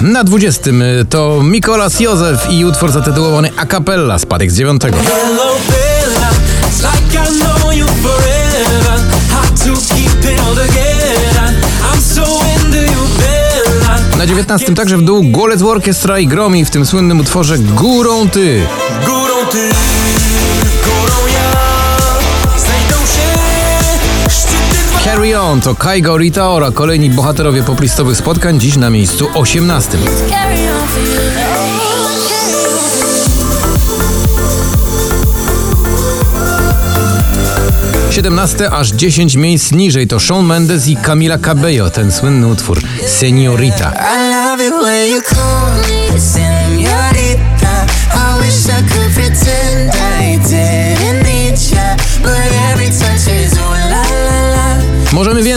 Na 20 to Mikolas Józef i utwór zatytułowany A Cappella, spadek z 9. Hello, Bella. It's like I know you forever. Hard to keep it all together. I'm so into you, Bella. Na 19 także w dół Golec Orkiestra i Gromi w tym słynnym utworze Górą Ty. Górą ty, Carry On to Kaigo Rita Ora, kolejni bohaterowie poplistowych spotkań, dziś na miejscu 18. Carry on for you. 17 aż 10 miejsc niżej to Shawn Mendes i Camila Cabello, ten słynny utwór Seniorita.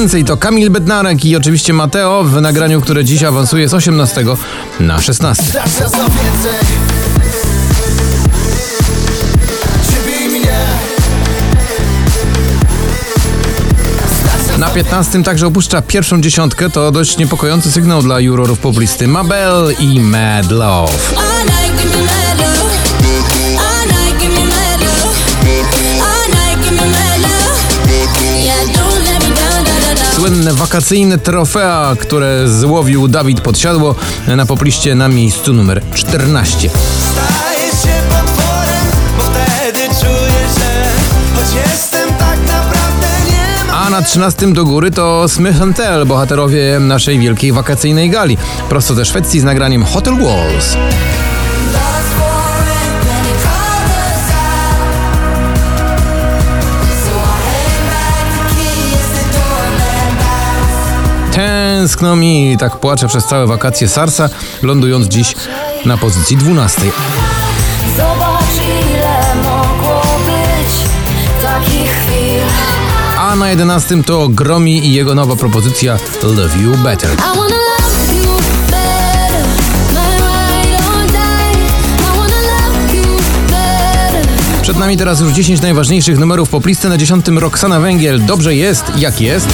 Więcej, to Kamil Bednarek i oczywiście Mateo w nagraniu, które dziś awansuje z 18 na 16. Zawsze za więcej Ciebie i mnie Na 15 także opuszcza pierwszą dziesiątkę, to dość niepokojący sygnał dla jurorów poblisty Mabel i Mad Love. Wakacyjne trofea, które złowił Dawid Podsiadło na popliście na miejscu numer 14. Staję się potworem, bo wtedy czuję, że choć jestem tak naprawdę nie. A na 13 do góry to Smith Tell, bohaterowie naszej wielkiej wakacyjnej gali. Prosto ze Szwecji z nagraniem Hotel Walls. Tęskno mi, tak płaczę przez całe wakacje Sarsa, lądując dziś na pozycji 12. Zobacz ile mogło być takich chwil. A na 11 to Gromi i jego nowa propozycja Love You Better. Przed nami teraz już 10 najważniejszych numerów poplisty na 10 Roxana Węgiel. Dobrze jest, jak jest.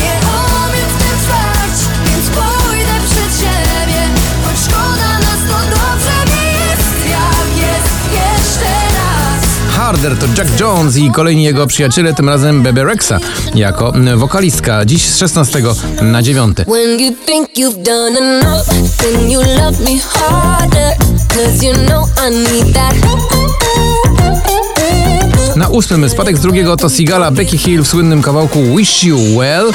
Harder to Jack Jones i kolejni jego przyjaciele, tym razem Bebe Rexa jako wokalistka. Dziś z 16 na 9. When you think you've done enough, then you love me harder. Cause you know I need that. Na 8 spadek z drugiego to Sigala Becky Hill w słynnym kawałku Wish You Well.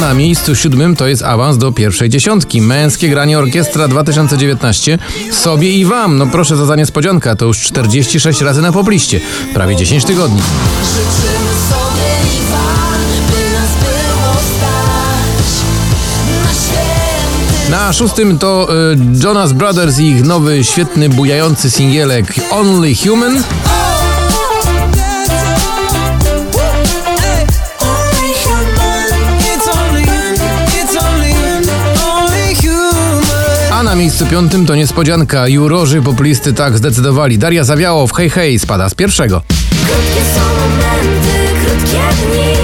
Na miejscu siódmym to jest awans do pierwszej dziesiątki. Męskie granie orkiestra 2019. Sobie i wam. No proszę za za niespodzianka. To już 46 razy na popliście. Prawie 10 tygodni. Życzymy sobie i wam, by nas było stać na święty Na szóstym to y, Jonas Brothers i ich nowy, świetny, bujający singielek Only Human. 25 to niespodzianka. Jurorzy populisty tak zdecydowali. Daria zawiało w hej hej, spada z pierwszego. Krótkie są momenty, krótkie dni,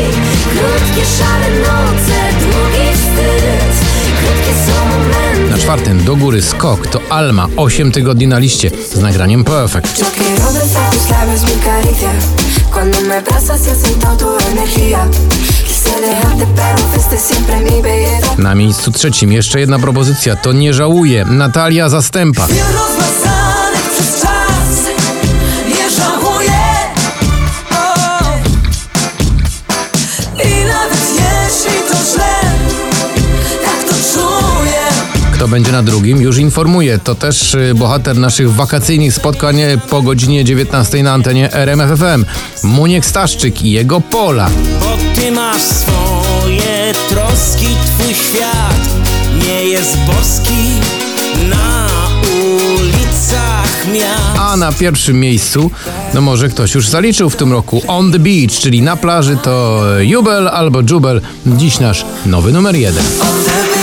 krótkie szare noce, długi wstyd. Krótkie są momenty. Na czwartym do góry skok to Alma, 8 tygodni na liście z nagraniem Perfect. Na miejscu trzecim jeszcze jedna propozycja, to nie żałuję. Natalia Zastępa. Kto będzie na drugim, już informuję. To też y, bohater naszych wakacyjnych spotkań y, po godzinie 19 na antenie RMFFM. Muniek Staszczyk i jego Pola. Bo ty masz swoje troski Twój świat nie jest boski Na ulicach miast A na pierwszym miejscu, no może ktoś już zaliczył w tym roku, On the Beach, czyli na plaży to Jubel albo Jubel. Dziś nasz nowy numer jeden. On the